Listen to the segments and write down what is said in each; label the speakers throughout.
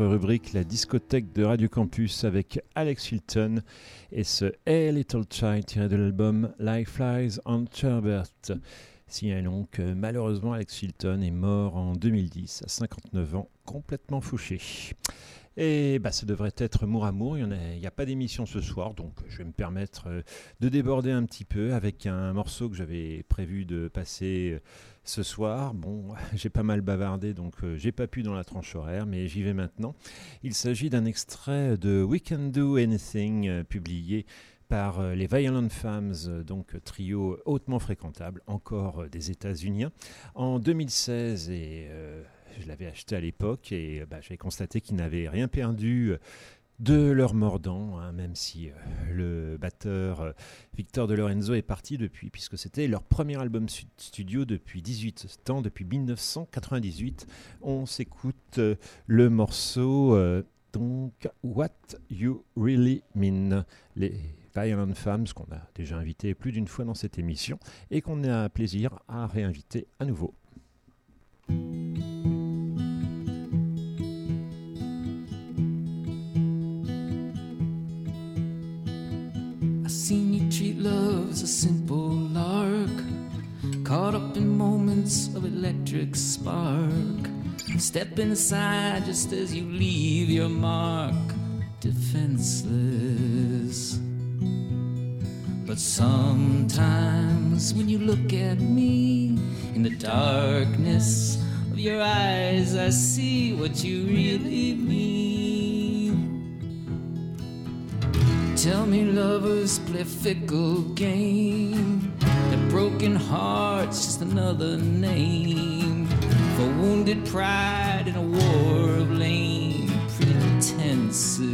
Speaker 1: rubrique La discothèque de Radio Campus avec Alex Hilton et ce Hey Little Child tiré de l'album Life Flies on Sherbert. Signalons que malheureusement Alex Hilton est mort en 2010 à 59 ans, complètement fauché. Et bah, ça devrait être Mour Amour. Il n'y a, pas d'émission ce soir, donc je vais me permettre euh, de déborder un petit peu avec un morceau que j'avais prévu de passer euh, ce soir. Bon, j'ai pas mal bavardé, donc euh, j'ai pas pu dans la tranche horaire, mais j'y vais maintenant. Il s'agit d'un extrait de We Can Do Anything, publié par les Violent Femmes, donc trio hautement fréquentable, encore des États-Unis, en 2016 et je l'avais acheté à l'époque et bah, j'ai constaté qu'il n'avait rien perdu de leur mordant, hein, même si euh, le batteur euh, Victor De Lorenzo est parti depuis, puisque c'était leur premier album studio depuis 18 ans, depuis 1998. On s'écoute euh, le morceau donc What You Really Mean, les Violent Femmes qu'on a déjà invité plus d'une fois dans cette émission et qu'on a plaisir à réinviter à nouveau.
Speaker 2: Seen you treat love as a simple lark, caught up in moments of electric spark. Stepping aside just as you leave your mark, defenseless. But sometimes when you look at me in the darkness of your eyes, I see what you really mean. Tell me lovers play fickle game. That broken heart's just another name for wounded pride in a war of lame pretenses.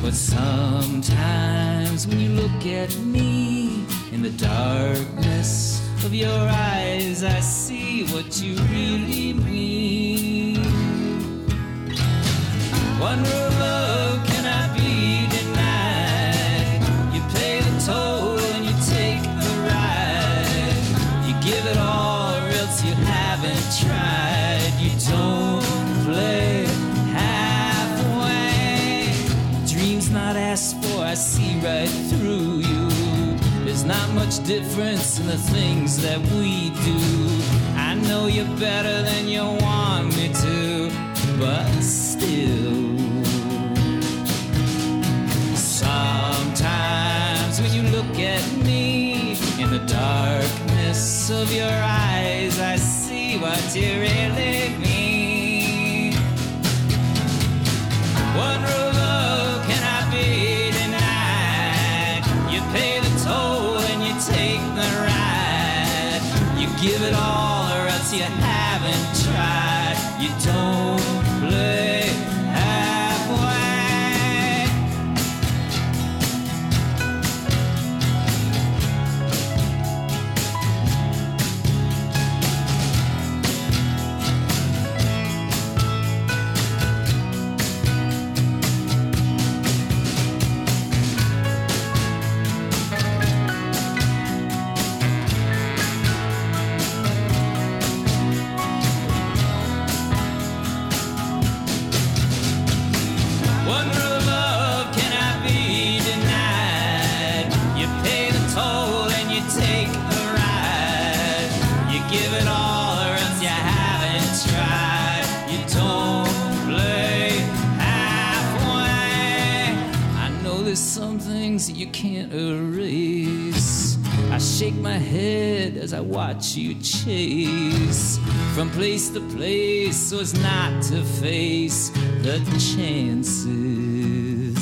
Speaker 2: But sometimes when you look at me in the darkness of your eyes, I see what you really mean. One of much difference in the things that we do. I know you're better than you want me to, but still. Sometimes when you look at me in the darkness of your eyes, I see what you really give it all, or else you haven't tried. You don't things you can't erase. I shake my head as I watch you chase from place to place so as not to face the chances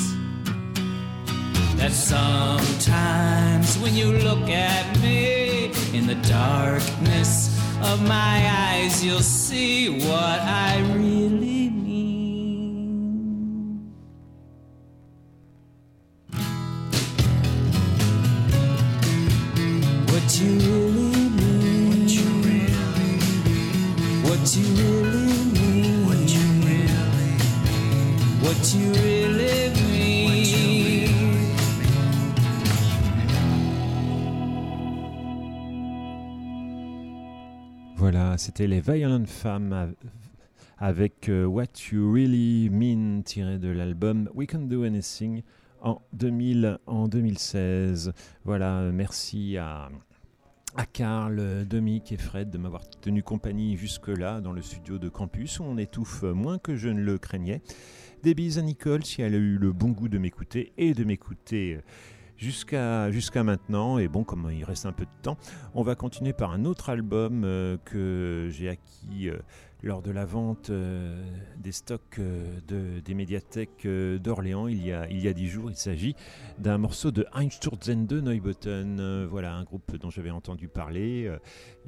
Speaker 2: that sometimes when you look at me in the darkness of my eyes, you'll see what I really mean.
Speaker 1: C'était les Violent Femmes avec euh, What You Really Mean tiré de l'album We Can Do Anything en, 2000, en 2016. Voilà, merci à, à Karl, Dominique et Fred de m'avoir tenu compagnie jusque-là dans le studio de campus où on étouffe moins que je ne le craignais. Des bises à Nicole si elle a eu le bon goût de m'écouter et de m'écouter jusqu'à jusqu'à maintenant. Et bon, comme il reste un peu de temps, on va continuer par un autre album euh, que j'ai acquis euh, lors de la vente euh, des stocks de, des médiathèques d'Orléans il y a il y a dix jours. Il s'agit d'un morceau de Einstürzende Neubotten. voilà, un groupe dont j'avais entendu parler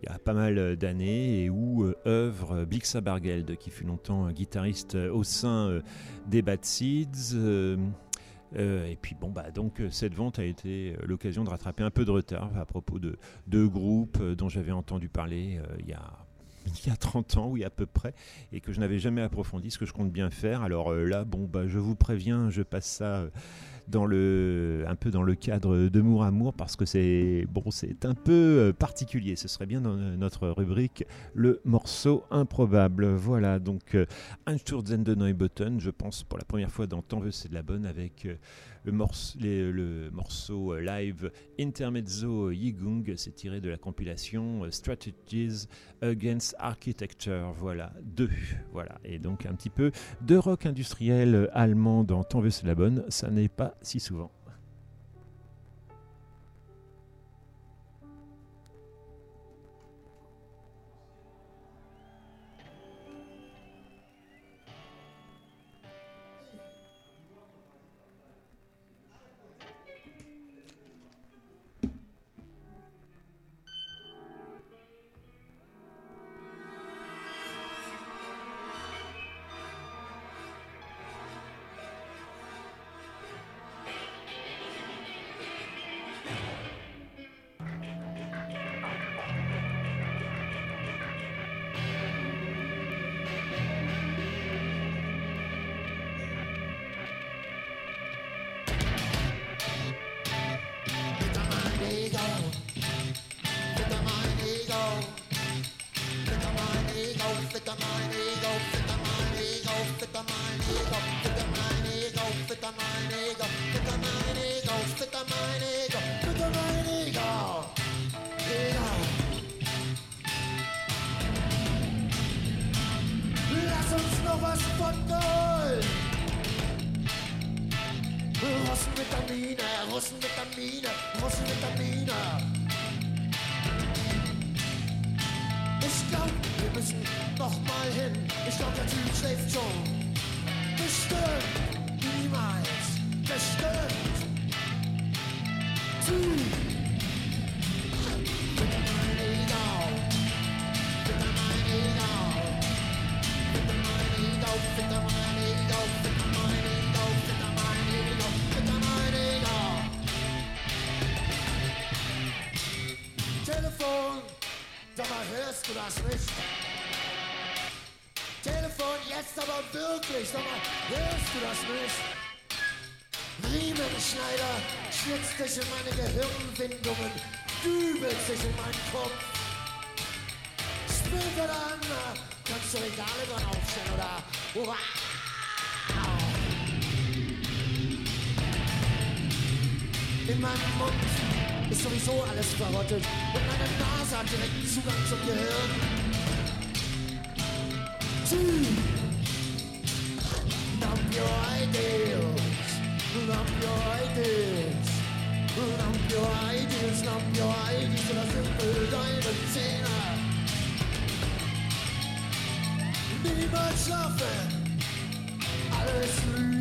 Speaker 1: il y a pas mal d'années et où œuvre Blixa Bargeld, qui fut longtemps guitariste au sein des Bad Seeds. Euh, et puis bon bah donc euh, cette vente a été euh, l'occasion de rattraper un peu de retard à propos de deux groupes dont j'avais entendu parler il y a il y a 30 ans, oui à peu près, et que je n'avais jamais approfondi, ce que je compte bien faire. Alors là, bon, bah, je vous préviens, je passe ça dans le, un peu dans le cadre de Mour Amour parce que c'est bon, c'est un peu euh, particulier. Ce serait bien dans notre rubrique le morceau improbable. Voilà, donc euh, Einsturzen de Neubotten, je pense pour la première fois dans Tant veut c'est de la bonne avec euh, le, morceau, le morceau live Intermezzo Yigung, c'est tiré de la compilation Strategies Against Architecture. Voilà, deux. Voilà, et donc un petit peu de rock industriel allemand dans Tant veut c'est de la bonne. Ça n'est pas si souvent.
Speaker 3: In meine Gehirnwindungen, sich in meinen Kopf. Spielt an, kannst du Regale dran aufstellen oder wow. In meinem Mund ist sowieso alles verrottet und meine Nase hat direkten Zugang zum Gehirn. Your ideas, numb your ideas, oder simpel deine Zähne. Niemals schlafen, alles Lüge,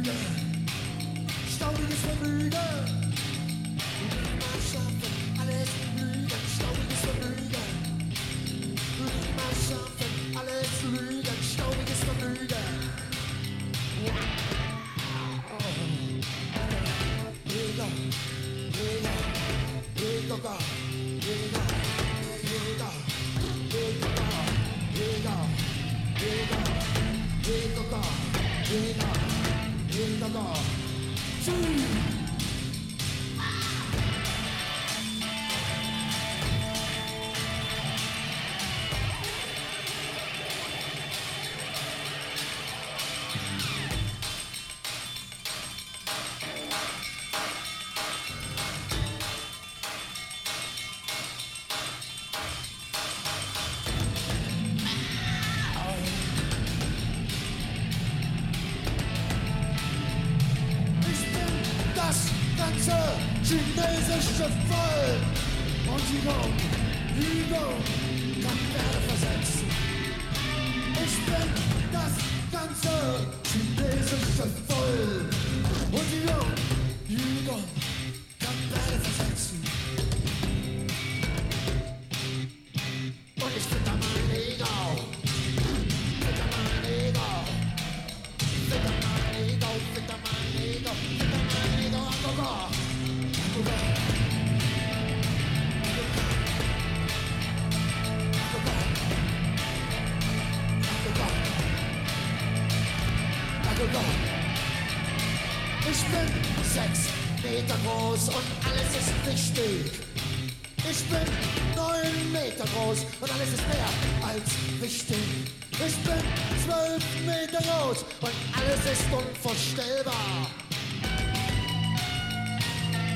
Speaker 3: grenzenlos und alles ist unvorstellbar.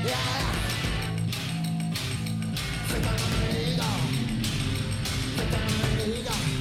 Speaker 3: Ja, yeah. Fitter Neger, Fitter
Speaker 1: Mega.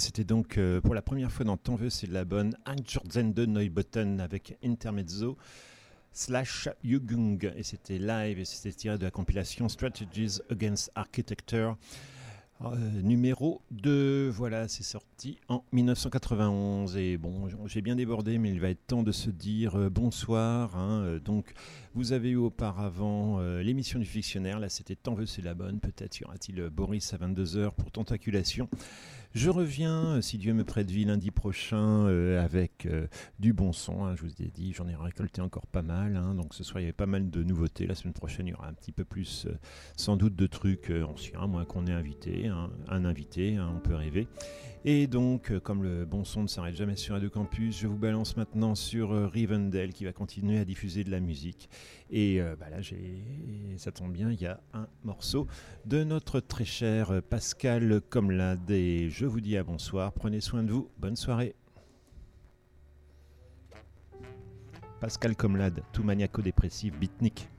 Speaker 1: C'était donc euh, pour la première fois dans Tant veut, c'est de la bonne Einstürzende Neubotten avec Intermezzo slash Jugend. Et c'était live et c'était tiré de la compilation Strategies Against Architecture. euh, numéro 2, voilà, c'est sorti en 1991 et bon, j'ai bien débordé, mais il va être temps de se dire euh, bonsoir. hein, donc, vous avez eu auparavant l'émission du fictionnaire, là c'était Tant veut, c'est la bonne. Peut-être y aura-t-il Boris à 22h pour Tentaculation. Je reviens, si Dieu me prête vie, lundi prochain euh, avec euh, du bon son. hein, je vous ai dit, j'en ai récolté encore pas mal. hein, donc ce soir, il y avait pas mal de nouveautés. La semaine prochaine, il y aura un petit peu plus, euh, sans doute, de trucs anciens, moins qu'on ait invité, hein, un invité, on peut rêver. Et donc, euh, comme le bon son ne s'arrête jamais sur Radio Campus, je vous balance maintenant sur euh, Rivendell qui va continuer à diffuser de la musique. Et euh, bah ça tombe bien, il y a un morceau de notre très cher euh, Pascal Comlade. Et je vous dis à bonsoir, prenez soin de vous, bonne soirée. Pascal Comlade, tout maniaco-dépressif, beatnik.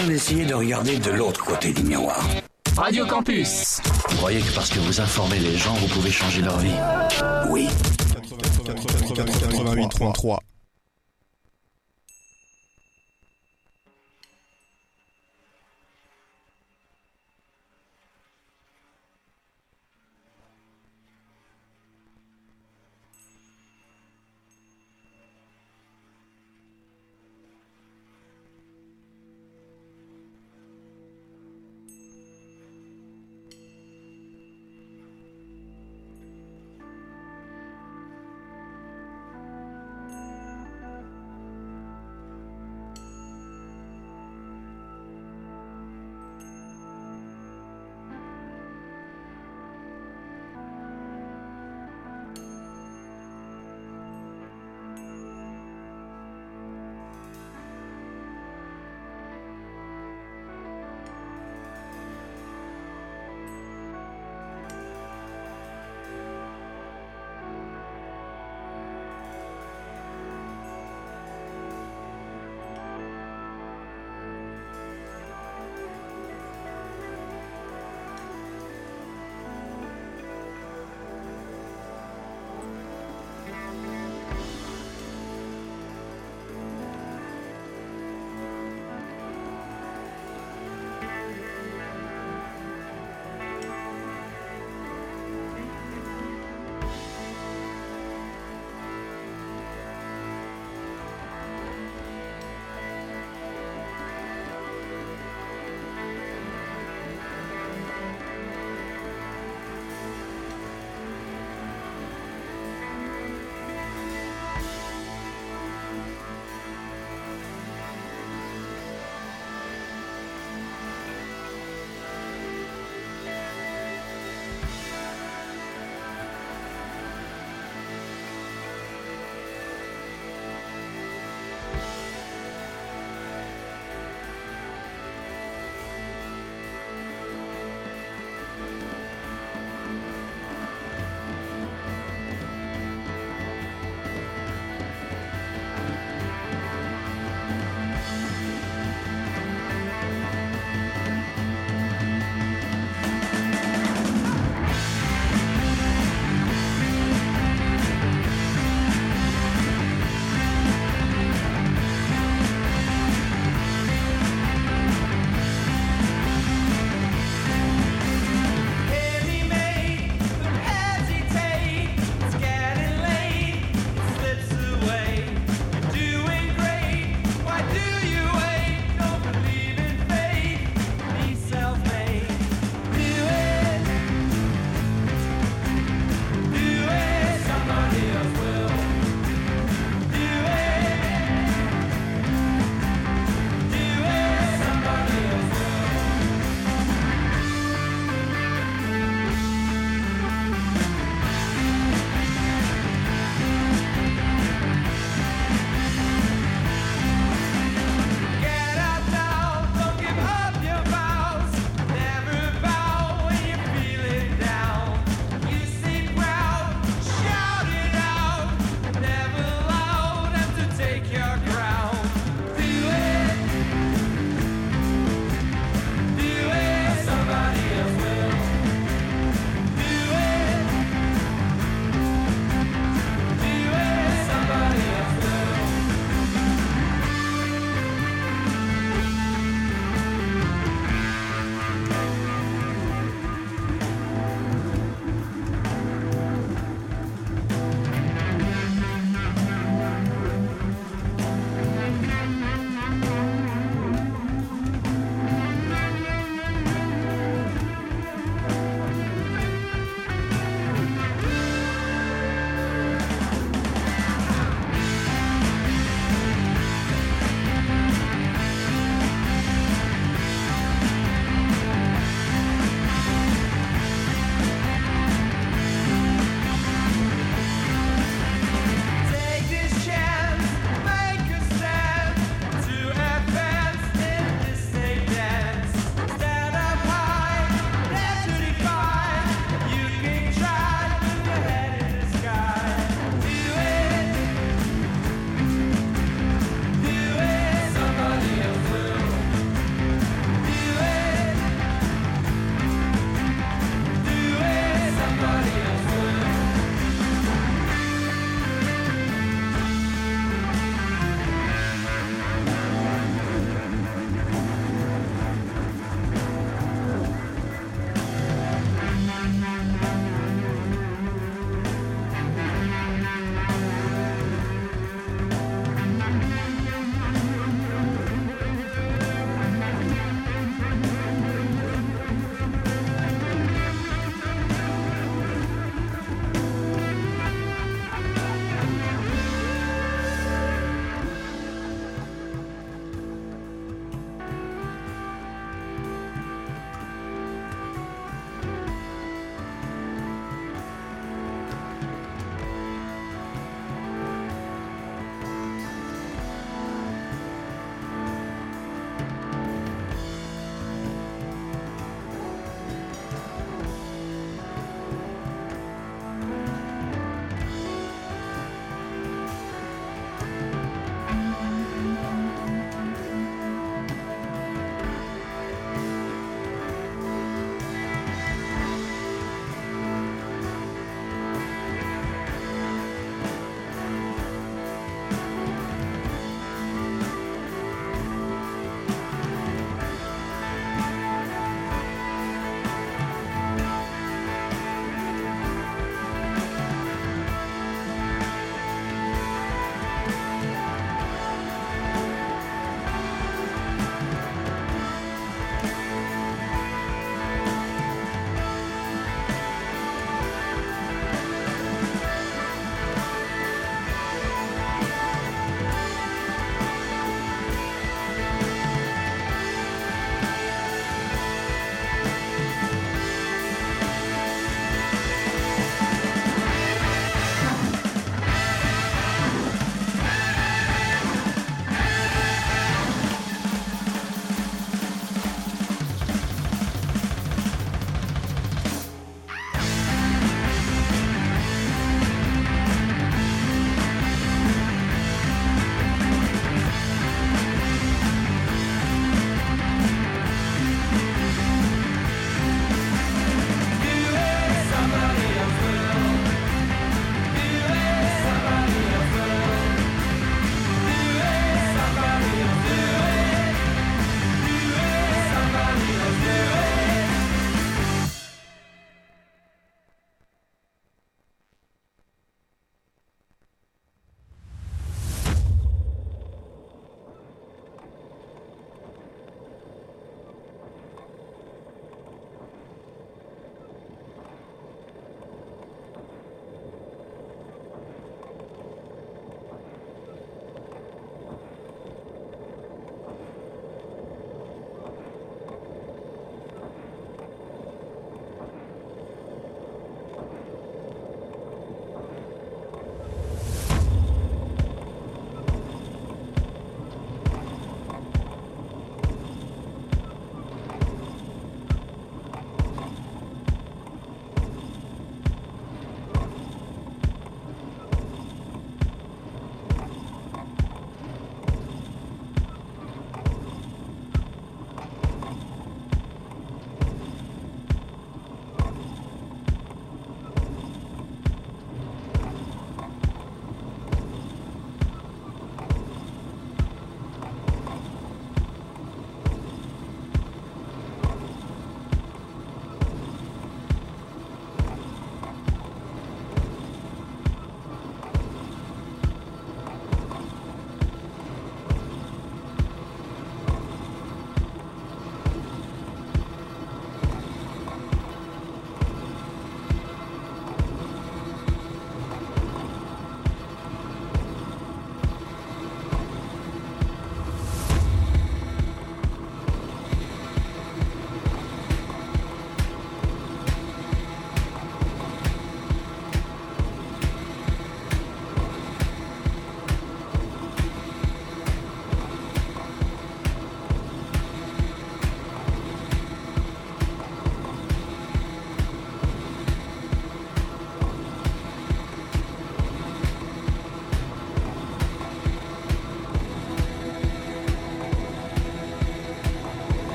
Speaker 4: si on essayait de regarder de l'autre côté du miroir.
Speaker 5: Radio Campus.
Speaker 4: Vous croyez que parce que vous informez les gens, vous pouvez changer leur vie? Oui.
Speaker 6: 88,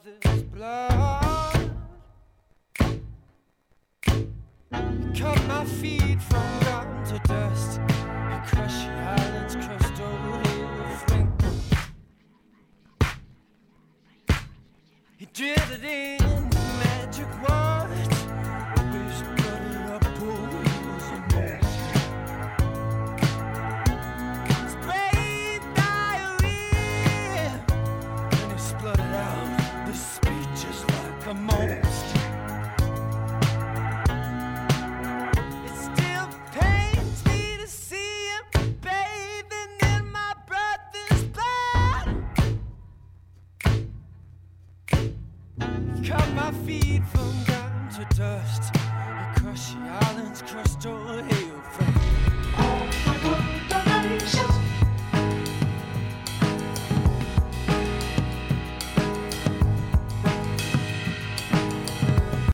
Speaker 6: others.